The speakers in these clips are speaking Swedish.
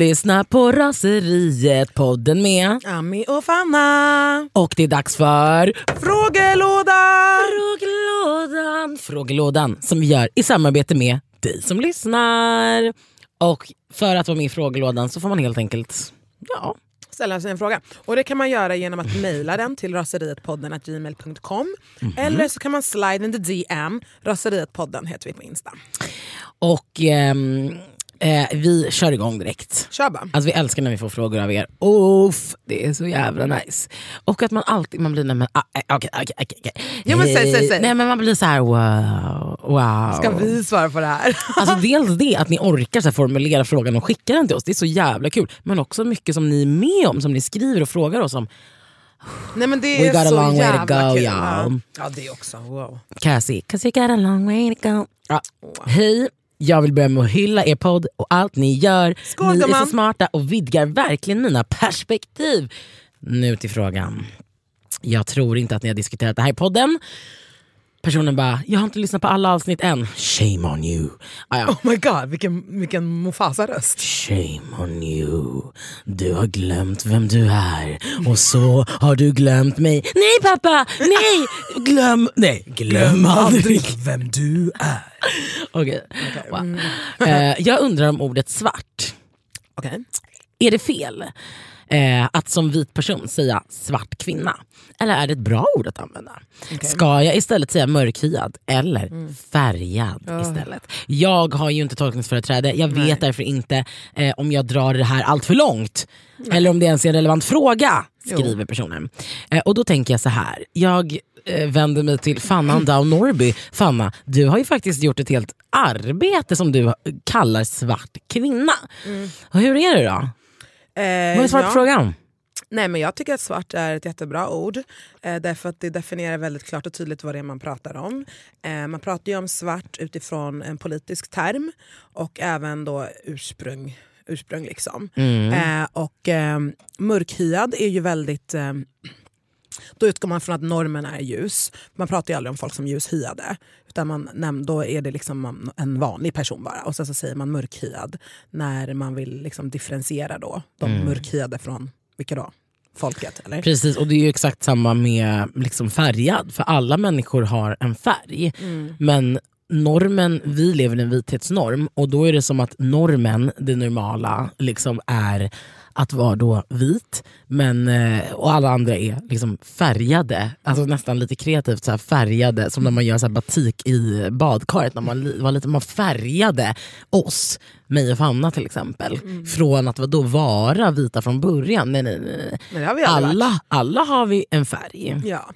Lyssnar på Raseriet, podden med Ami och Fanna. och det är dags för Frågelådan! Frågelådan. Frågelådan som vi gör i samarbete med dig som lyssnar. Och för att vara med i frågelådan så får man helt enkelt ja, Ställa sig en fråga. Och Det kan man göra genom att mejla den till raserietpodden gmail.com eller så kan man slide in the DM. Raserietpodden heter vi på Insta. Och ehm, eh, vi kör igång direkt. Kör bara. Alltså vi älskar när vi får frågor av er. Uff, det är så jävla nice. Och att man alltid man blir, ah, eh, okej okej okej. men säg, säg, säg. Nej men man blir så här wow. wow. Ska vi svara på det här? Alltså dels det att ni orkar så här formulera frågan och skicka den till oss, det är så jävla kul. Men också mycket som ni är med om, som ni skriver och frågar oss om. Nej, men det We är got a long way to go, kul. y'all. Ja. det också. Wow. Cassie, cause you got a long way to go. Ja. Hej, jag vill börja med att hylla er podd och allt ni gör. Skål, ni är gumman. så smarta och vidgar verkligen mina perspektiv. Nu till frågan. Jag tror inte att ni har diskuterat det här i podden. Personen bara, jag har inte lyssnat på alla avsnitt än. Shame on you. Ah, ja. Oh my god, vilken, vilken Mufasa-röst. Shame on you. Du har glömt vem du är och så har du glömt mig. Nej pappa, nej! Glöm, nej, glöm aldrig vem du är. Okej. Wow. Eh, jag undrar om ordet svart. Okej. Är det fel eh, att som vit person säga svart kvinna? Eller är det ett bra ord att använda? Ska jag istället säga mörkhyad eller färgad istället? Jag har ju inte tolkningsföreträde, jag vet därför inte eh, om jag drar det här allt för långt. Eller om det ens är en relevant fråga, skriver personen. Eh, och då tänker jag så här. jag eh, vänder mig till Fanna Down Norby. Fanna, du har ju faktiskt gjort ett helt arbete som du kallar svart kvinna. Och hur är det då? Eh, Vad är svaret på ja. frågan? Nej, men jag tycker att svart är ett jättebra ord. Eh, därför att det definierar väldigt klart och tydligt vad det är man pratar om. Eh, man pratar ju om svart utifrån en politisk term och även då ursprung. ursprung liksom. Eh, och eh, mörkhyad är ju väldigt... Då utgår man från att normen är ljus. Man pratar ju aldrig om folk som ljushyade. Utan man, då är det liksom en vanlig person bara. Och sen så säger man mörkhyad när man vill liksom differentiera då de mörkhyade från, vilka då? Folket eller? Precis, och det är ju exakt samma med liksom färgad. För alla människor har en färg. Men normen, vi lever i en vithetsnorm och då är det som att normen, det normala, liksom är att vara då vit. Men, eh, och alla andra är liksom färgade. Alltså nästan lite kreativt så färgade. Som när man gör så batik i badkaret. När man, var lite, man färgade oss, mig och Fanna till exempel. Från att då vara vita från början. Nej, nej, nej. Aldrig varit. Alla, alla har vi en färg. Ja.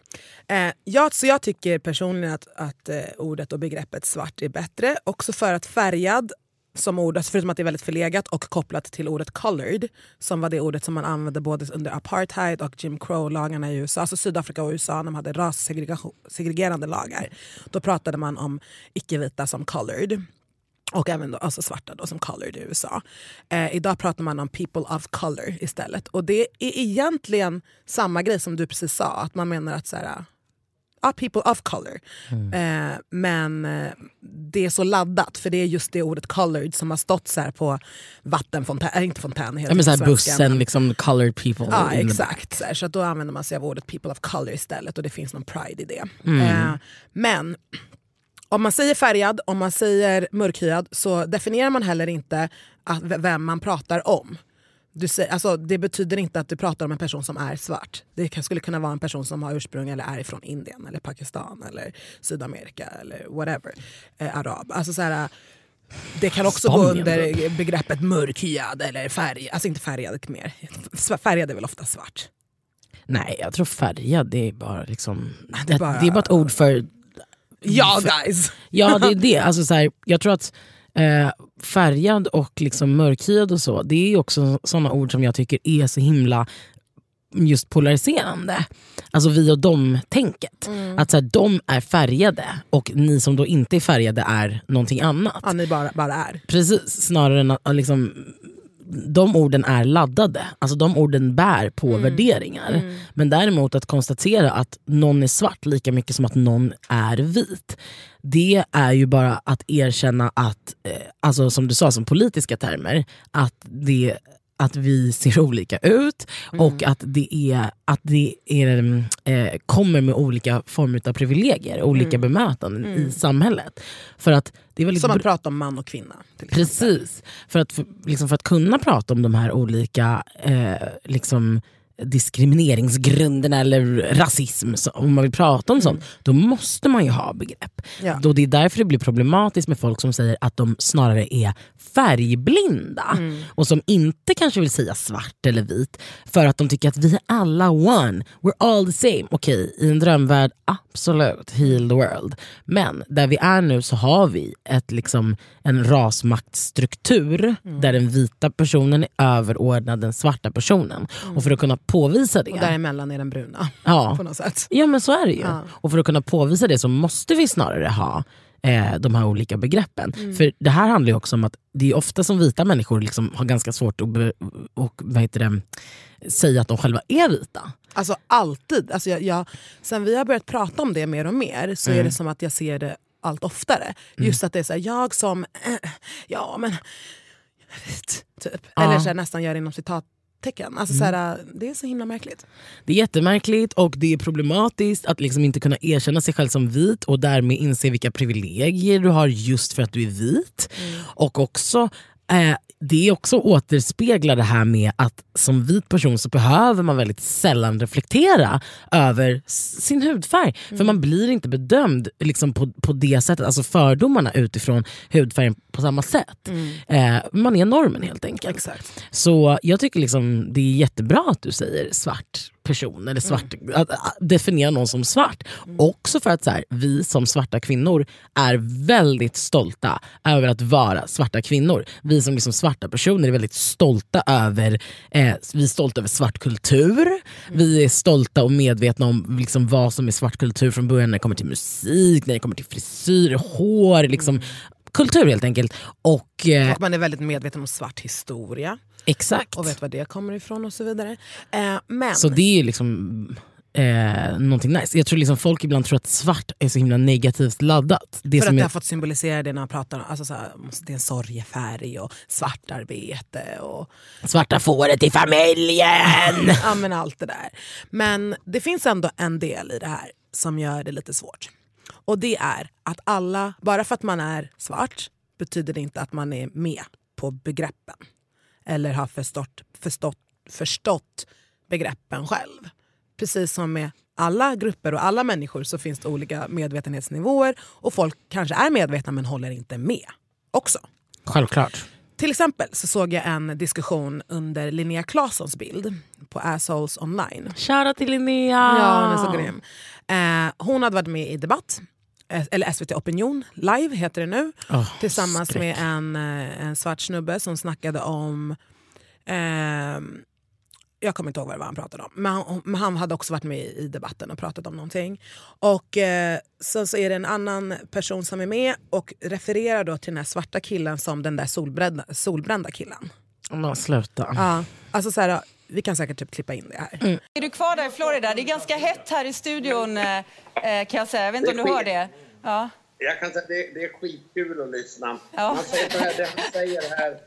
Eh, jag, så jag tycker personligen att, att eh, ordet och begreppet svart är bättre. Också för att färgad som ord, alltså förutom att det är väldigt förlegat och kopplat till ordet colored som var det ordet som man använde både under apartheid och Jim Crow-lagarna i USA, alltså Sydafrika och USA när de hade rassegregerande lagar. Då pratade man om icke-vita som colored. Och även då, alltså svarta då, som colored i USA. Eh, idag pratar man om people of color istället. Och det är egentligen samma grej som du precis sa. Att man menar att så här, people of color. Eh, men eh, det är så laddat för det är just det ordet colored som har stått så här på vattenfontän, äh, inte fontän, Ja, men så här bussen, liksom colored people. Ja the- exakt, så, här, så att då använder man sig av ordet people of color istället och det finns någon pride i det. Mm. Eh, men om man säger färgad, om man säger mörkhyad så definierar man heller inte att, vem man pratar om. Du säger, alltså, det betyder inte att du pratar om en person som är svart. Det skulle kunna vara en person som har ursprung eller är från Indien, eller Pakistan, eller Sydamerika eller whatever. Eh, arab. Alltså, så här, det kan också gå Spanien, under begreppet mörkhyad eller färg, alltså inte färgad mer. Färgad är väl ofta svart. Nej, jag tror färgad det är bara liksom... det är bara- det är bara ett ord för... Ja guys! Ja, det är det. Alltså, så här, jag tror att eh, färgad och liksom mörkhyad och så, det är också såna ord som jag tycker är så himla just polariserande. Alltså vi och dem-tänket. Att så här, de är färgade och ni som då inte är färgade är någonting annat. Ja, ni bara, bara är. Precis, snarare än att liksom de orden är laddade. Alltså de orden bär på Mm. värderingar. Men däremot att konstatera att någon är svart lika mycket som att någon är vit. Det är ju bara att erkänna att, eh, alltså som du sa som politiska termer, att det att vi ser olika ut och att det, är, att det är, eh, kommer med olika former av privilegier, olika bemötanden i samhället. För att det är väldigt Som br- att prata om man och kvinna. Precis. För att, för, liksom för att kunna prata om de här olika eh, liksom, diskrimineringsgrunderna eller rasism, så, om man vill prata om sånt, då måste man ju ha begrepp. Ja. Då det är därför det blir problematiskt med folk som säger att de snarare är färgblinda och som inte kanske vill säga svart eller vit för att de tycker att vi är alla one, we're all the same. Okej, i en drömvärld, absolut, heal the world. Men där vi är nu så har vi ett, liksom, en rasmaktstruktur där den vita personen är överordnad den svarta personen. Och för att kunna påvisa det Och däremellan är den bruna. Ja. På något sätt. Ja men så är det ju. Ja. Och för att kunna påvisa det så måste vi snarare ha eh, de här olika begreppen. Mm. För det här handlar ju också om att det är ofta som vita människor liksom har ganska svårt att be, och, vad heter det, säga att de själva är vita. Alltså alltid. Alltså jag, jag, sen vi har börjat prata om det mer och mer så är det som att jag ser det allt oftare. Just att det är så här, jag som, eh, ja men, vet, typ. Ja. Eller så här, nästan gör inom citattecken. Alltså, så här, det är så himla märkligt. Det är jättemärkligt och det är problematiskt att liksom inte kunna erkänna sig själv som vit och därmed inse vilka privilegier du har just för att du är vit. Och också eh, det är också återspeglar det här med att som vit person så behöver man väldigt sällan reflektera över sin hudfärg. För man blir inte bedömd liksom på, på det sättet, alltså fördomarna utifrån hudfärgen på samma sätt. Eh, man är normen helt enkelt. Exakt. Så jag tycker liksom det är jättebra att du säger svart person, eller svart, att, att definiera någon som svart. Också för att så här, vi som svarta kvinnor är väldigt stolta över att vara svarta kvinnor. Vi som liksom svarta personer är väldigt stolta över, eh, vi stolta över svart kultur. Vi är stolta och medvetna om liksom vad som är svart kultur från början när det kommer till musik, när det kommer till frisyr, hår, liksom, kultur helt enkelt. Och, eh, Och man är väldigt medveten om svart historia exakt. och vet var det kommer ifrån och så vidare. Eh, men Så det är liksom eh, någonting nice. Jag tror liksom folk ibland tror att svart är så himla negativt laddat. Det för att det är, har fått symbolisera det när man pratar om alltså det är en sorgefärg och svartarbete och svarta fåret i familjen! ja, men allt det där. Men det finns ändå en del i det här som gör det lite svårt. Och det är att alla, bara för att man är svart betyder det inte att man är med på begreppen. Eller har förstått, förstått, förstått begreppen själv. Precis som med alla grupper och alla människor så finns det olika medvetenhetsnivåer och folk kanske är medvetna men håller inte med också. Självklart. Till exempel så såg jag en diskussion under Linnea Claessons bild på Assholes online. Shoutout till Linnea! Ja, hon är så grym. Eh, hon hade varit med i Debatt, eller SVT Opinion, live heter det nu. Åh, tillsammans skräck. med en, eh, en svart snubbe som snackade om... ehm, jag kommer inte ihåg vad det var han pratade om. Men han, men han hade också varit med i debatten och pratat om någonting. Och eh, sen så är det en annan person som är med och refererar då till den här svarta killen som den där solbrända, solbrända killen. Men sluta. Ja, alltså så här, vi kan säkert typ klippa in det här. Är du kvar där i Florida? Det är ganska hett här i studion eh, eh, kan jag säga. Jag vet inte om du hör det? Ja. Jag kan säga att det, det är skitkul att lyssna. Ja. Man säger så här, det han säger här,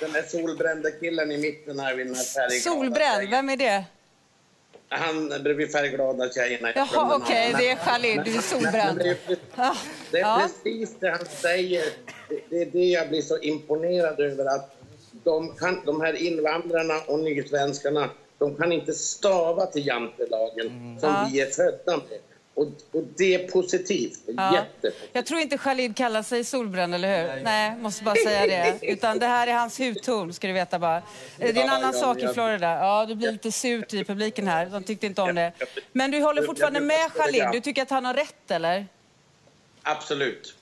den där solbrända killen i mitten här vid den här färgglada Solbränd, tjejen. vem är det? Han bredvid färgglada tjejerna. Jaha, okej, namnet. det är Khalid, du är Men solbränd. Det är, det är Ja. precis det han säger. Det, det är det jag blir så imponerad över. att de, kan, de här invandrarna och nysvenskarna, de kan inte stava till jantelagen som Ja. vi är födda med. Och, och det är positivt. Ja. Jättepositivt. Jag tror inte Khalid kallar sig solbränd, eller hur? Nej, måste bara säga det. Utan det här är hans hudton, ska du veta bara. Det är en Ja, annan ja, sak i Florida. Ja, det blir lite surt i publiken här. De tyckte inte om det. Men du håller fortfarande med Khalid? Du tycker att han har rätt, eller? Absolut.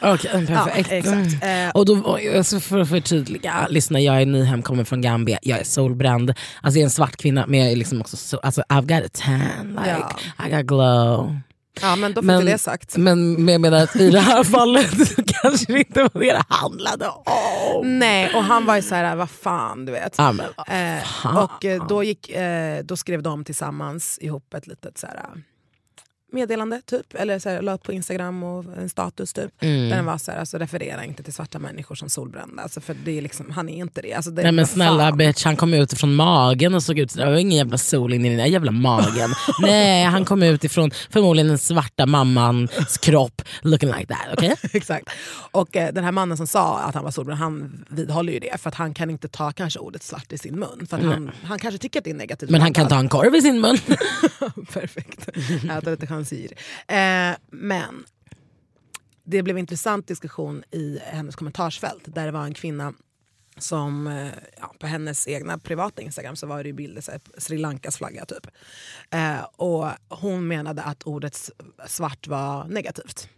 Okej, perfekt. Ja, exakt. Eh, Och då, alltså för att förtydliga, lyssna jag är nyhem, kommer från Gambia, jag är solbränd. Alltså jag är en svart kvinna men jag är liksom också so, alltså I've got a tan, like Ja. I got glow. Ja men då fick Men- det sagt. Men men jag menar att i det här fallet kanske det inte var det det handlade om. Nej, och han var ju så här, vad fan du vet. Ja, men vad Eh, fan. och då, gick, eh, då skrev de tillsammans ihop ett litet så här, meddelande typ. Eller så här, la upp på Instagram och en status typ. Mm. Där den var så här, alltså, referera inte till svarta människor som solbrända. Alltså, för det är liksom, han är inte det. Alltså, det Nej men snälla fan. bitch, han kom ut ifrån magen och såg ut sådär. Det var ingen jävla sol in i den där jävla magen. Nej, han kom ut ifrån förmodligen den svarta mammans kropp looking like that. okej? Exakt. Och eh, den här mannen som sa att han var solbränd, han vidhåller ju det. För att han kan inte ta kanske ordet svart i sin mun. För att han, han kanske tycker att det är negativt. Men han kan ta en korv i sin mun. Perfekt. Äta lite chansir. Eh, men det blev en intressant diskussion i hennes kommentarsfält där det var en kvinna som eh, ja, på hennes egna privata Instagram så var det ju bilder så här, Sri Lankas flagga typ. Eh, och hon menade att ordet svart var negativt.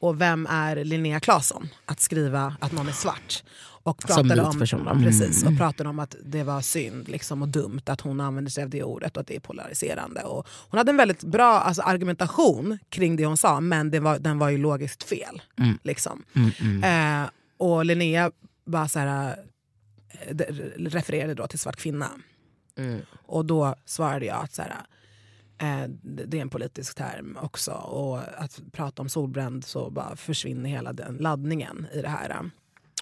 Och vem är Linnea Claesson att skriva att någon är svart? Och Som pratade vit om, precis, och pratade om att det var synd liksom, och dumt att hon använder sig av det ordet och att det är polariserande. Och hon hade en väldigt bra alltså, argumentation kring det hon sa men det var, den var ju logiskt fel. Liksom. Eh, och Linnea bara så här, eh, de- refererade då till svart kvinna. Och då svarade jag att så här, eh, det är en politisk term också. Och att prata om solbränd så bara försvinner hela den laddningen i det här.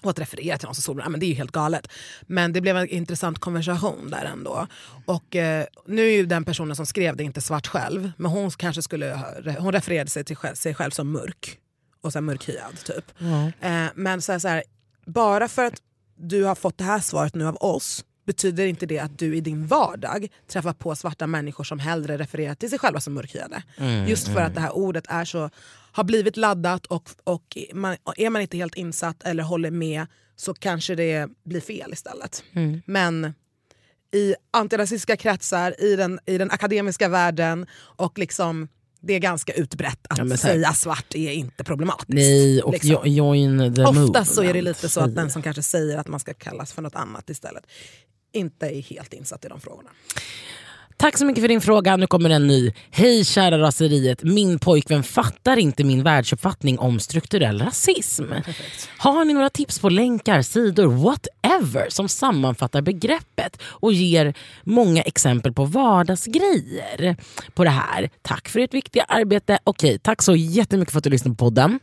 Och att referera till någon som solbränd, ja, men det är ju helt galet. Men det blev en intressant konversation där ändå. Och eh, nu är ju den personen som skrev det inte svart själv. Men hon kanske skulle ha, hon refererade sig till själv, sig själv som mörk. Och så här mörkhyad typ. Eh, men så här, så här, bara för att du har fått det här svaret nu av oss betyder inte det att du i din vardag träffar på svarta människor som hellre refererar till sig själva som mörkhyade. Just för att det här ordet är så, har blivit laddat och, och man, är man inte helt insatt eller håller med så kanske det blir fel istället. Men i antirasistiska kretsar, i den, i den akademiska världen och liksom det är ganska utbrett att Ja, säga svart är inte problematiskt. Nej, och liksom. jo- join the Oftast så är det lite så att den som kanske säger att man ska kallas för något annat istället inte är helt insatt i de frågorna. Tack så mycket för din fråga. Nu kommer en ny. Hej kära raseriet. Min pojkvän fattar inte min världsuppfattning om strukturell rasism. Har ni några tips på länkar, sidor, whatever som sammanfattar begreppet och ger många exempel på vardagsgrejer på det här? Tack för ert viktiga arbete. Okej, tack så jättemycket för att du lyssnade på podden.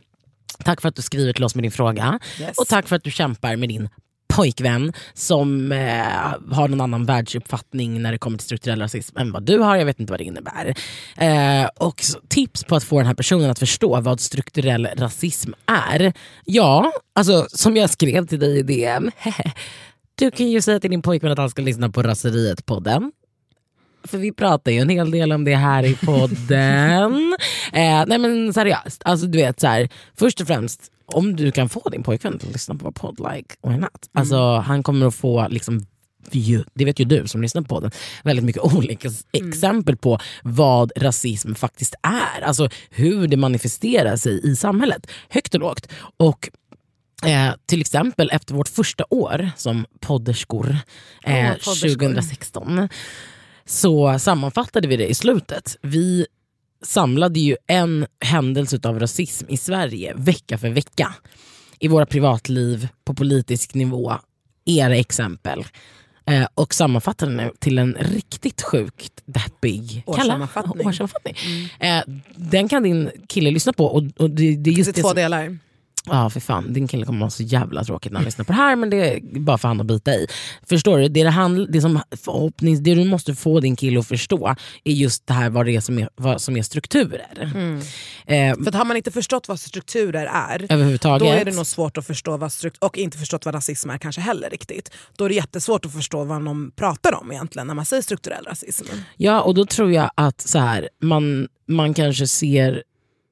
Tack för att du skriver till oss med din fråga. Yes. Och tack för att du kämpar med din pojkvän som eh, har någon annan världsuppfattning när det kommer till strukturell rasism än vad du har. Jag vet inte vad det innebär. Eh, och så, tips på att få den här personen att förstå vad strukturell rasism är. Ja, alltså som jag skrev till dig i DM. Du kan ju säga till din pojkvän att han ska lyssna på Raseriet-podden. För vi pratar ju en hel del om det här i podden. eh, nej men seriöst, alltså du vet så här, först och främst om du kan få din pojkvän att lyssna på vår podd, like why not? Alltså han kommer att få liksom det vet ju du som lyssnar på den, väldigt mycket olika s- exempel på vad rasism faktiskt är. Alltså hur det manifesterar sig i samhället, högt och lågt. Och Eh, till exempel efter vårt första år som podderskor eh, Åh, podderskor. 2016 så sammanfattade vi det i slutet. Vi samlade ju en händelse av rasism i Sverige vecka för vecka. I våra privatliv, på politisk nivå, era exempel. Eh, och sammanfattade den till en riktigt sjukt deppig Årssammanfattning. Kalla, årssammanfattning. Eh, den kan din kille lyssna på. Och, och det, det är Det just är det två som- delar. Ja för fan, din kille kommer ha så jävla tråkigt när han lyssnar på det här men det är bara för han att bita i. Förstår du? Det, det, handl- det, som förhoppnings, det du måste få din kille att förstå är just det här vad det är som är, vad som är strukturer. Eh, För har man inte förstått vad strukturer är överhuvudtaget. då är det nog svårt att förstå vad strukt- och inte förstått vad rasism är kanske heller riktigt. Då är det jättesvårt att förstå vad de pratar om egentligen när man säger strukturell rasism. Ja och då tror jag att så här, man, man kanske ser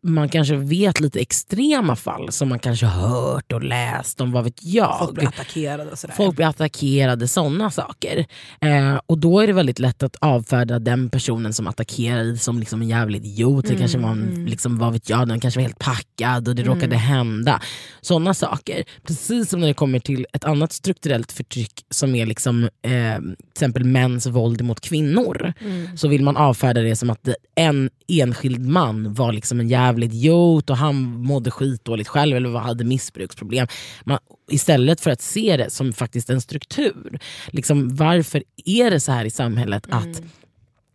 man kanske vet lite extrema fall som man kanske hört och läst om, vad vet jag. Folk blir attackerade och sådär. Folk blir attackerade, sådana saker. Eh, och då är det väldigt lätt att avfärda den personen som attackerade som liksom en jävla idiot. Det kanske var en, liksom, vad vet jag, den kanske var helt packad och det råkade hända. Sådana saker. Precis som när det kommer till ett annat strukturellt förtryck som är liksom, eh, till exempel mäns våld mot kvinnor. Så vill man avfärda det som att en enskild man var liksom en jävla idiot och han mådde skitdåligt själv eller hade missbruksproblem. Man, istället för att se det som faktiskt en struktur. Liksom, varför är det så här i samhället att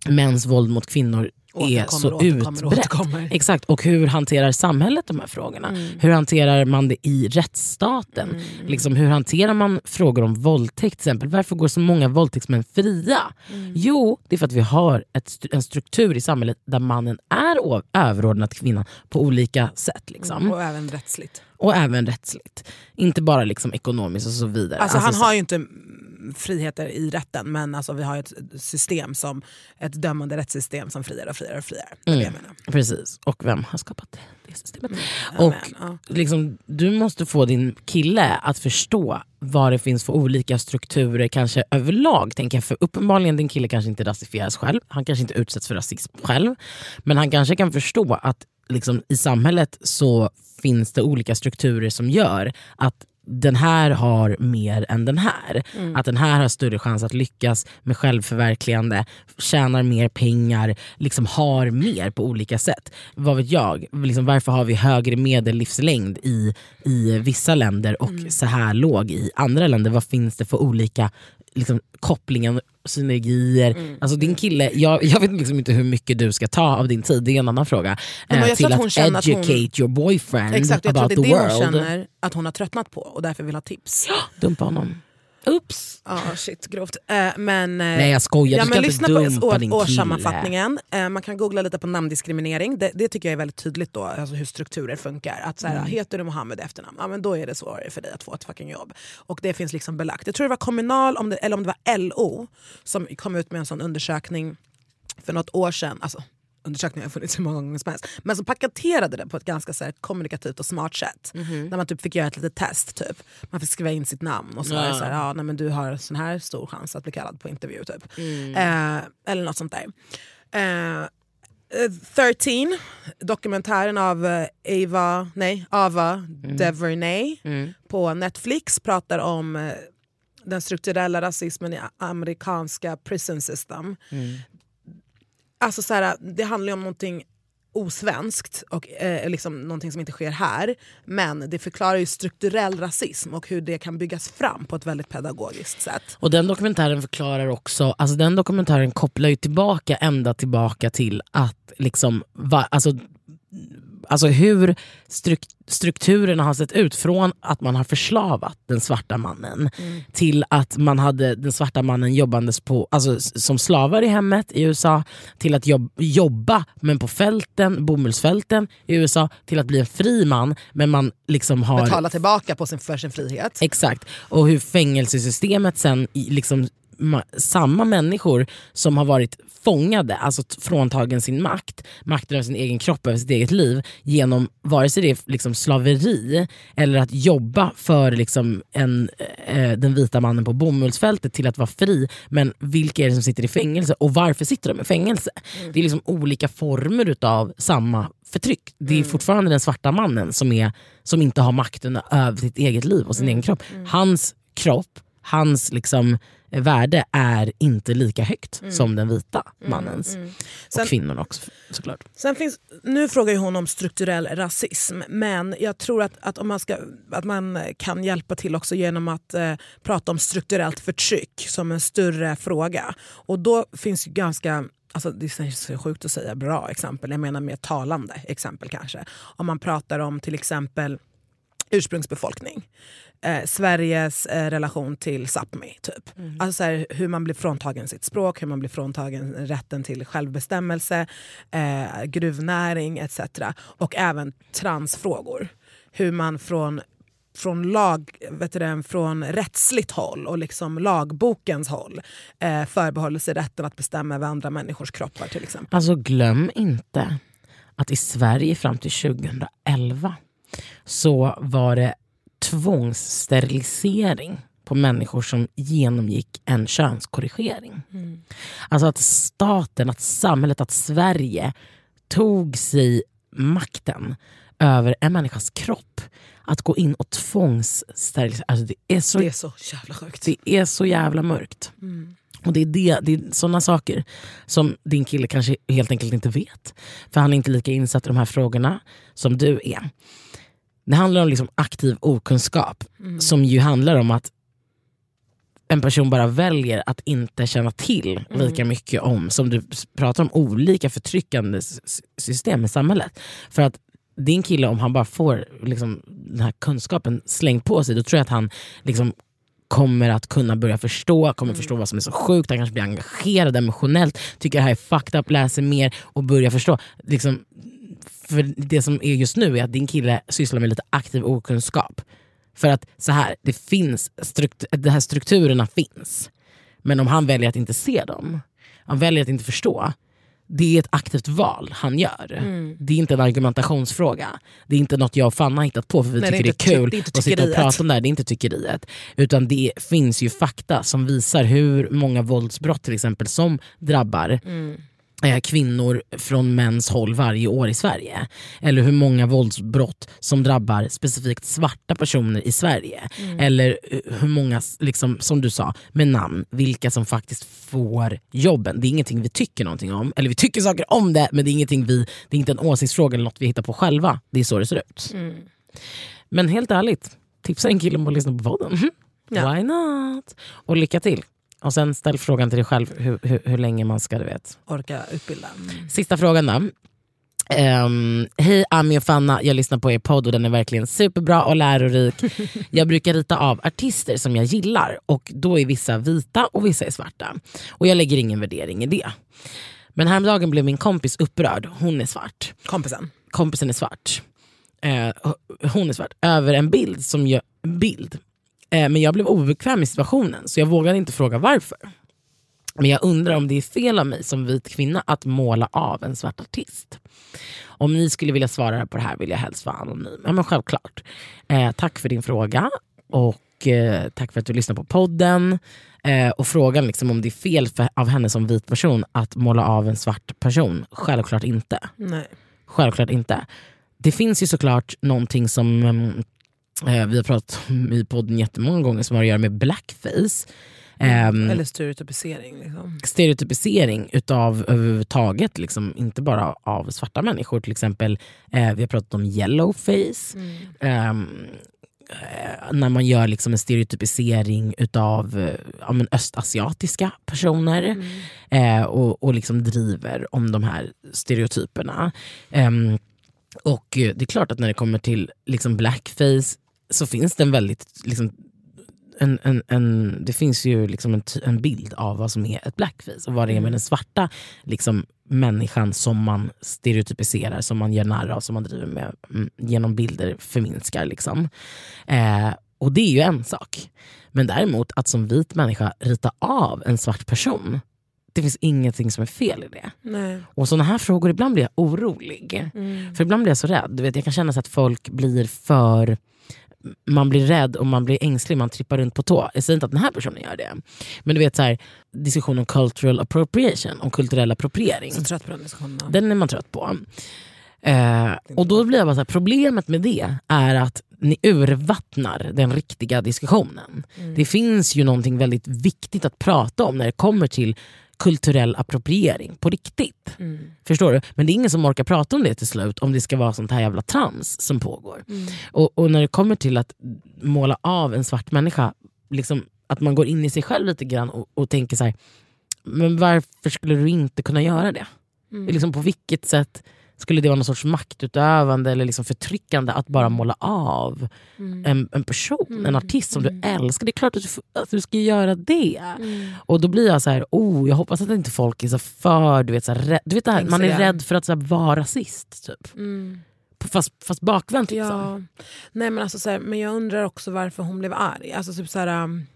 mäns våld mot kvinnor är så Återkommer, utbrett. återkommer. Exakt, och hur hanterar samhället de här frågorna? Hur hanterar man det i rättsstaten? Liksom, hur hanterar man frågor om våldtäkt? Till exempel? Varför går så många våldtäktsmän fria? Jo, det är för att vi har ett, en struktur i samhället där mannen är överordnad kvinnan på olika sätt. Liksom. Och även rättsligt. Och även rättsligt. Inte bara liksom ekonomiskt och så vidare. Alltså, han så- har ju inte mm, friheter i rätten men alltså, vi har ett system som ett dömande rättssystem som friar och friar och friar. Menar. Precis, och vem har skapat det, systemet? Amen, och ja. liksom, du måste få din kille att förstå vad det finns för olika strukturer kanske överlag. Tänker jag. För uppenbarligen din kille kanske inte rasifieras själv, han kanske inte utsätts för rasism själv. Men han kanske kan förstå att liksom, i samhället så finns det olika strukturer som gör att den här har mer än den här. Att den här har större chans att lyckas med självförverkligande, tjänar mer pengar, liksom har mer på olika sätt. Vad vet jag? Liksom, varför har vi högre medellivslängd i, i vissa länder och så här låg i andra länder? Vad finns det för olika liksom, kopplingar, synergier? Alltså din kille, jag, jag vet liksom inte hur mycket du ska ta av din tid, det är en annan fråga. men eh, till att att att hon- educate your boyfriend Exakt, jag tror about att det är the det hon world. känner att hon har tröttnat på och därför vill ha tips. Dumpa honom. Oops. Ja, shit, grovt. Eh, men, eh, Nej, jag skojar. Du Ja, ska men inte lyssna på dumpa år, din årssammanfattningen. Eh, man kan googla lite på namndiskriminering. Det, det tycker jag är väldigt tydligt då, alltså hur strukturer funkar. Att så här, Mm. Heter du Mohammed efternamn, ja, men då är det svårare för dig att få ett fucking jobb. Och det finns liksom belagt. Jag tror det var Kommunal, om det, eller om det var LO, som kom ut med en sån undersökning för något år sedan. Alltså, undersökningen har funnits hur många gånger som helst. Men som paketerade det på ett ganska så här, kommunikativt och smart sätt. Mhm. Där man typ fick göra ett litet test. Typ. Man fick skriva in sitt namn och så var det så här, ja, nej, men du har sån här stor chans att bli kallad på intervju. Typ. Mm. Eh, eller något sånt där. Eh, eh, 13, dokumentären av eh, Ava, nej, Ava Mm. DuVernay på Netflix pratar om eh, den strukturella rasismen i amerikanska prison system. Alltså så här, det handlar ju om någonting osvenskt och eh, liksom någonting som inte sker här. Men det förklarar ju strukturell rasism och hur det kan byggas fram på ett väldigt pedagogiskt sätt. Och den dokumentären förklarar också, alltså den dokumentären kopplar ju tillbaka ända tillbaka till att liksom, va, alltså, alltså hur struk, strukturerna har sett ut från att man har förslavat den svarta mannen till att man hade den svarta mannen jobbandes på, alltså, som slavar i hemmet i USA till att jobb, jobba men på fälten, bomullsfälten i USA till att bli en fri man men man liksom har Betala tillbaka på sin, för sin frihet. Exakt. Och hur fängelsesystemet sen, liksom, samma människor som har varit fångade, alltså fråntagen sin makt, makten över sin egen kropp, över sitt eget liv, genom vare sig det är liksom slaveri eller att jobba för liksom en, eh, den vita mannen på bomullsfältet till att vara fri. Men vilka är det som sitter i fängelse och varför sitter de i fängelse? Det är liksom olika former av samma förtryck. Det är fortfarande den svarta mannen som, är, som inte har makten över sitt eget liv och sin egen kropp. Hans kropp, hans liksom, värde är inte lika högt som den vita mannens. Sen- Och kvinnorna också såklart. Sen finns, nu frågar hon om strukturell rasism, men jag tror att, att, om man, ska, att man kan hjälpa till också genom att eh, prata om strukturellt förtryck som en större fråga. Och då finns ganska Alltså det är så sjukt att säga bra exempel, jag menar mer talande exempel kanske. Om man pratar om till exempel ursprungsbefolkning. Eh, Sveriges eh, relation till Sápmi. Typ. Alltså så här, hur man blir fråntagen sitt språk, hur man blir fråntagen rätten till självbestämmelse, eh, gruvnäring etc. Och även transfrågor. Hur man från från, lag, vet du, från rättsligt håll och liksom lagbokens håll eh, förbehåller sig rätten att bestämma över andra människors kroppar till exempel. Alltså glöm inte att i Sverige fram till 2011 så var det tvångssterilisering på människor som genomgick en könskorrigering. Mm. Alltså att staten, att samhället, att Sverige tog sig makten över en människas kropp. Att gå in och tvångssterilisera. Alltså det, är så, det är så jävla sjukt. Det är så jävla mörkt. Mm. Och det är, det, det är sådana saker som din kille kanske helt enkelt inte vet. För han är inte lika insatt i de här frågorna som du är. Det handlar om liksom aktiv okunskap mm. som ju handlar om att en person bara väljer att inte känna till mm. lika mycket om, som du pratar om, olika förtryckande system i samhället. För att din kille, om han bara får liksom, den här kunskapen slängd på sig, då tror jag att han liksom, kommer att kunna börja förstå, kommer mm. förstå vad som är så sjukt, han kanske blir engagerad emotionellt, tycker det här är fucked up, läser mer och börjar förstå. Liksom, för det som är just nu är att din kille sysslar med lite aktiv okunskap. För att så här, det finns struktur, de här strukturerna finns. Men om han väljer att inte se dem, han väljer att inte förstå, det är ett aktivt val han gör. Mm. Det är inte en argumentationsfråga. Det är inte något jag och Fanna har hittat på för vi Nej, tycker det är, det är kul det är att sitta och prata om det här. Det är inte tyckeriet. Utan det finns ju fakta som visar hur många våldsbrott till exempel som drabbar mm kvinnor från mäns håll varje år i Sverige. Eller hur många våldsbrott som drabbar specifikt svarta personer i Sverige. Mm. Eller eh, hur många, liksom, som du sa, med namn, vilka som faktiskt får jobben. Det är ingenting vi tycker någonting om. Eller vi tycker saker om det men det är, ingenting vi, det är inte en åsiktsfråga eller något vi hittar på själva. Det är så det ser ut. Mm. Men helt ärligt, tipsa en kille om att lyssna på podden. Ja. Why not? Och lycka till. Och sen ställ frågan till dig själv hur, hur, hur länge man ska du vet. orka utbilda. Mm. Sista frågan då. Um, Hej Ami och Fanna, jag lyssnar på er podd och den är verkligen superbra och lärorik. jag brukar rita av artister som jag gillar och då är vissa vita och vissa är svarta. Och jag lägger ingen värdering i det. Men häromdagen blev min kompis upprörd, hon är svart. Kompisen? Kompisen är svart. Uh, hon är svart. Över en bild som jag, bild Eh, men jag blev obekväm i situationen så jag vågade inte fråga varför. Men jag undrar om det är fel av mig som vit kvinna att måla av en svart artist. Om ni skulle vilja svara på det här vill jag helst vara anonym. Ja, men självklart. Eh, tack för din fråga och eh, tack för att du lyssnar på podden. Eh, och frågan liksom om det är fel för, av henne som vit person att måla av en svart person. Självklart inte. Nej. Självklart inte. Det finns ju såklart någonting som um, Eh, vi har pratat om i podden jättemånga gånger som har att göra med blackface. Mm. Eller stereotypisering. Liksom. Stereotypisering utav överhuvudtaget, liksom, inte bara av svarta människor. Till exempel, eh, vi har pratat om yellowface. Mm. Ehm, eh, när man gör liksom en stereotypisering utav eh, ja, men östasiatiska personer mm. eh, och, och liksom driver om de här stereotyperna. Um, och det är klart att när det kommer till liksom blackface så finns det en väldigt liksom, en, en, en, det finns ju liksom en, en bild av vad som är ett blackface och vad det är med mm. den svarta liksom, människan som man stereotypiserar, som man gör narr av, som man driver med mm, genom bilder förminskar. Liksom. Eh, och det är ju en sak. Men däremot att som vit människa rita av en svart person, det finns ingenting som är fel i det. Nej. Och sådana här frågor, ibland blir jag orolig. Mm. För ibland blir jag så rädd. Du vet, jag kan känna så att folk blir för man blir rädd och man blir ängslig, man trippar runt på tå. Jag säger inte att den här personen gör det. Men du vet så här, diskussion om cultural appropriation, om kulturell appropriering. Så trött på den diskussionen. Den är man trött på. Eh, och då blir jag bara så här, problemet med det är att ni urvattnar den riktiga diskussionen. Mm. Det finns ju någonting väldigt viktigt att prata om när det kommer till kulturell appropriering på riktigt. Mm. Förstår du? Men det är ingen som orkar prata om det till slut om det ska vara sånt här jävla trams som pågår. Mm. Och, och, när det kommer till att måla av en svart människa, liksom, att man går in i sig själv lite grann och, och tänker så här, men varför skulle du inte kunna göra det? Mm. Liksom på vilket sätt skulle det vara någon sorts maktutövande eller liksom förtryckande att bara mm. måla av mm. en, en person, mm. en artist som du mm. älskar? Det är klart att du, att du ska göra det. Mm. Och då blir jag så här, oh, jag hoppas att inte folk är så för... Du vet, så här, du vet det här, man är rädd för att så här, vara rasist. Typ. Mm. Fast, fast bakvänt liksom. Ja. Nej, men, alltså, så här, men jag undrar också varför hon blev arg. Alltså, typ, så här, um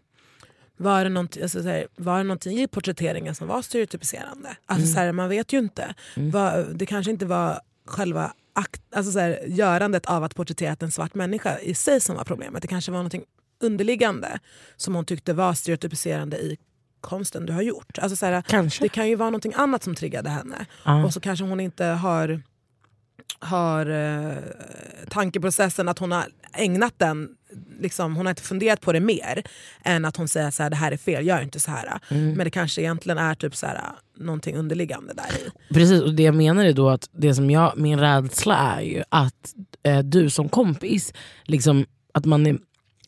var det, någonting, alltså, så här, var det någonting i porträtteringen som var stereotypiserande? Alltså, mm. så här, man vet ju inte. Mm. Var, det kanske inte var själva akt, alltså så här, görandet av att porträttera en svart människa i sig som var problemet. Det kanske var något underliggande som hon tyckte var stereotypiserande i konsten du har gjort. Alltså så här. Det kan ju vara något annat som triggade henne. Ja. Och så kanske hon inte har, har eh, tankeprocessen att hon har ägnat den Liksom, hon har inte funderat på det mer än att hon säger att det här är fel, gör inte så här. Mm. Men det kanske egentligen är typ så här, någonting underliggande där i. Precis, och det jag menar är då att det som jag, min rädsla är ju att eh, du som kompis, liksom, att man är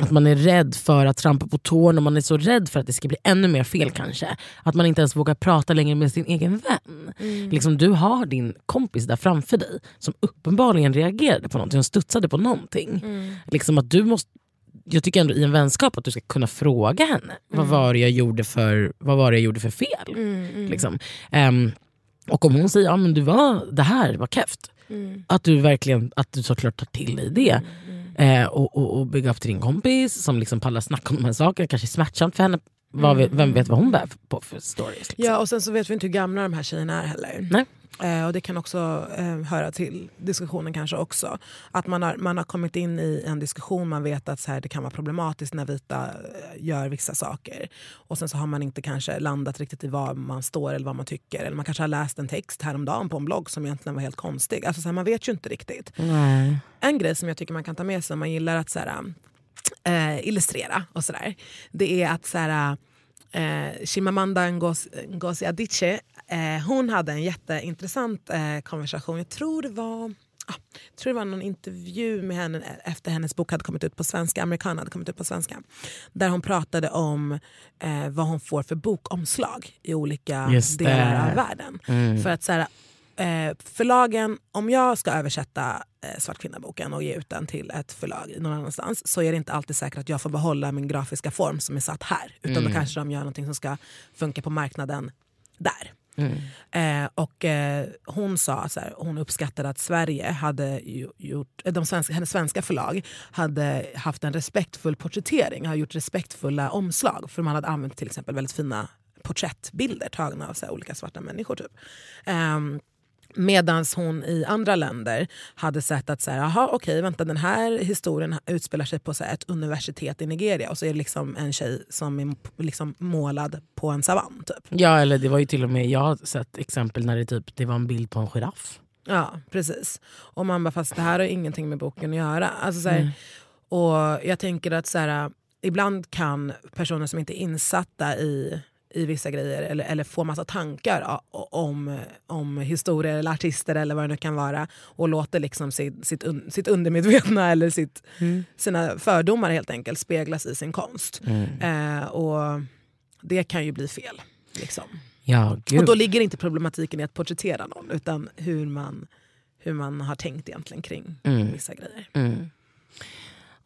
att man är rädd för att trampa på tårna och man är så rädd för att det ska bli ännu mer fel kanske. Att man inte ens vågar prata längre med sin egen vän. Liksom, du har din kompis där framför dig som uppenbarligen reagerade på någonting, och studsade på någonting. Liksom att du måste, jag tycker ändå i en vänskap att du ska kunna fråga henne. Vad, var det jag gjorde för, vad var jag gjorde för fel? Liksom. Ehm, och om hon säger ja, men du var, det här var keft. Att du verkligen att du såklart tar till dig det. Eh, och, och, och bygga upp till din kompis som liksom pallar snacka om de här sakerna. Kanske är smärtsamt för henne. Vad vet, vem vet vad hon bär på för stories? Liksom. Ja, och sen så vet vi inte hur gamla de här tjejerna är heller. Nej. Eh, och det kan också eh, höra till diskussionen kanske också. Att man har, man har kommit in i en diskussion, man vet att så här, det kan vara problematiskt när vita eh, gör vissa saker. Och sen så har man inte kanske landat riktigt i var man står eller vad man tycker. Eller man kanske har läst en text häromdagen på en blogg som egentligen var helt konstig. Alltså, så här, man vet ju inte riktigt. Nej. En grej som jag tycker man kan ta med sig om man gillar att så här, eh, illustrera och sådär. Det är att så här, eh, Chimamanda Ngozi Adichie, eh, hon hade en jätteintressant eh, konversation. Jag tror det var ah, tror det var någon intervju med henne efter hennes bok hade kommit ut på svenska, Americana hade kommit ut på svenska. Där hon pratade om eh, vad hon får för bokomslag i olika Just det. delar av världen. För att så här, eh, förlagen, om jag ska översätta eh, Svart kvinna-boken och ge ut den till ett förlag någon annanstans så är det inte alltid säkert att jag får behålla min grafiska form som är satt här. Utan då kanske de gör någonting som ska funka på marknaden där. Eh, och eh, hon sa så här, hon uppskattade att Sverige hade gjort, eh, de svenska, hennes svenska förlag hade haft en respektfull porträttering, har gjort respektfulla omslag. För de hade använt till exempel väldigt fina porträttbilder tagna av så här, olika svarta människor. Typ. Ehm, Medan hon i andra länder hade sett att så här, aha, okej, vänta, den här historien utspelar sig på så här, ett universitet i Nigeria och så är det liksom en tjej som är liksom målad på en savann. Typ. Ja eller det var ju till och med, jag har sett exempel när det, typ, det var en bild på en giraff. Ja, precis. Och man bara, fast det här har ingenting med boken att göra. Alltså, så här, Och jag tänker att så här, ibland kan personer som inte är insatta i, i vissa grejer eller, eller får massa tankar om, om historier eller artister eller vad det nu kan vara och låter liksom sitt, sitt, un, sitt undermedvetna eller sitt, sina fördomar helt enkelt speglas i sin konst. Eh, och det kan ju bli fel. Liksom. Ja. Och då ligger inte problematiken i att porträttera någon utan hur man, hur man har tänkt egentligen kring vissa grejer.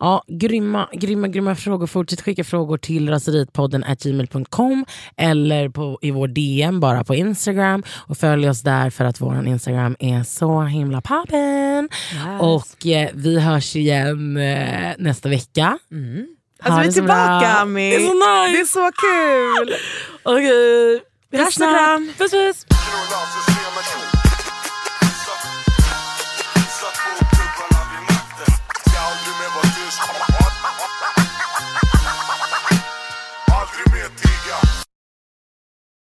Ja, grymma, grymma, grymma frågor. Fortsätt skicka frågor till raseritpodden gmail.com eller på, i vår DM bara på Instagram. Och följ oss där för att vår Instagram är så himla poppen. Och eh, vi hörs igen eh, nästa vecka. Alltså vi är tillbaka. Ami! Det är så nice! Det är så kul! Okej, vi Puss hörs snart. Puss puss!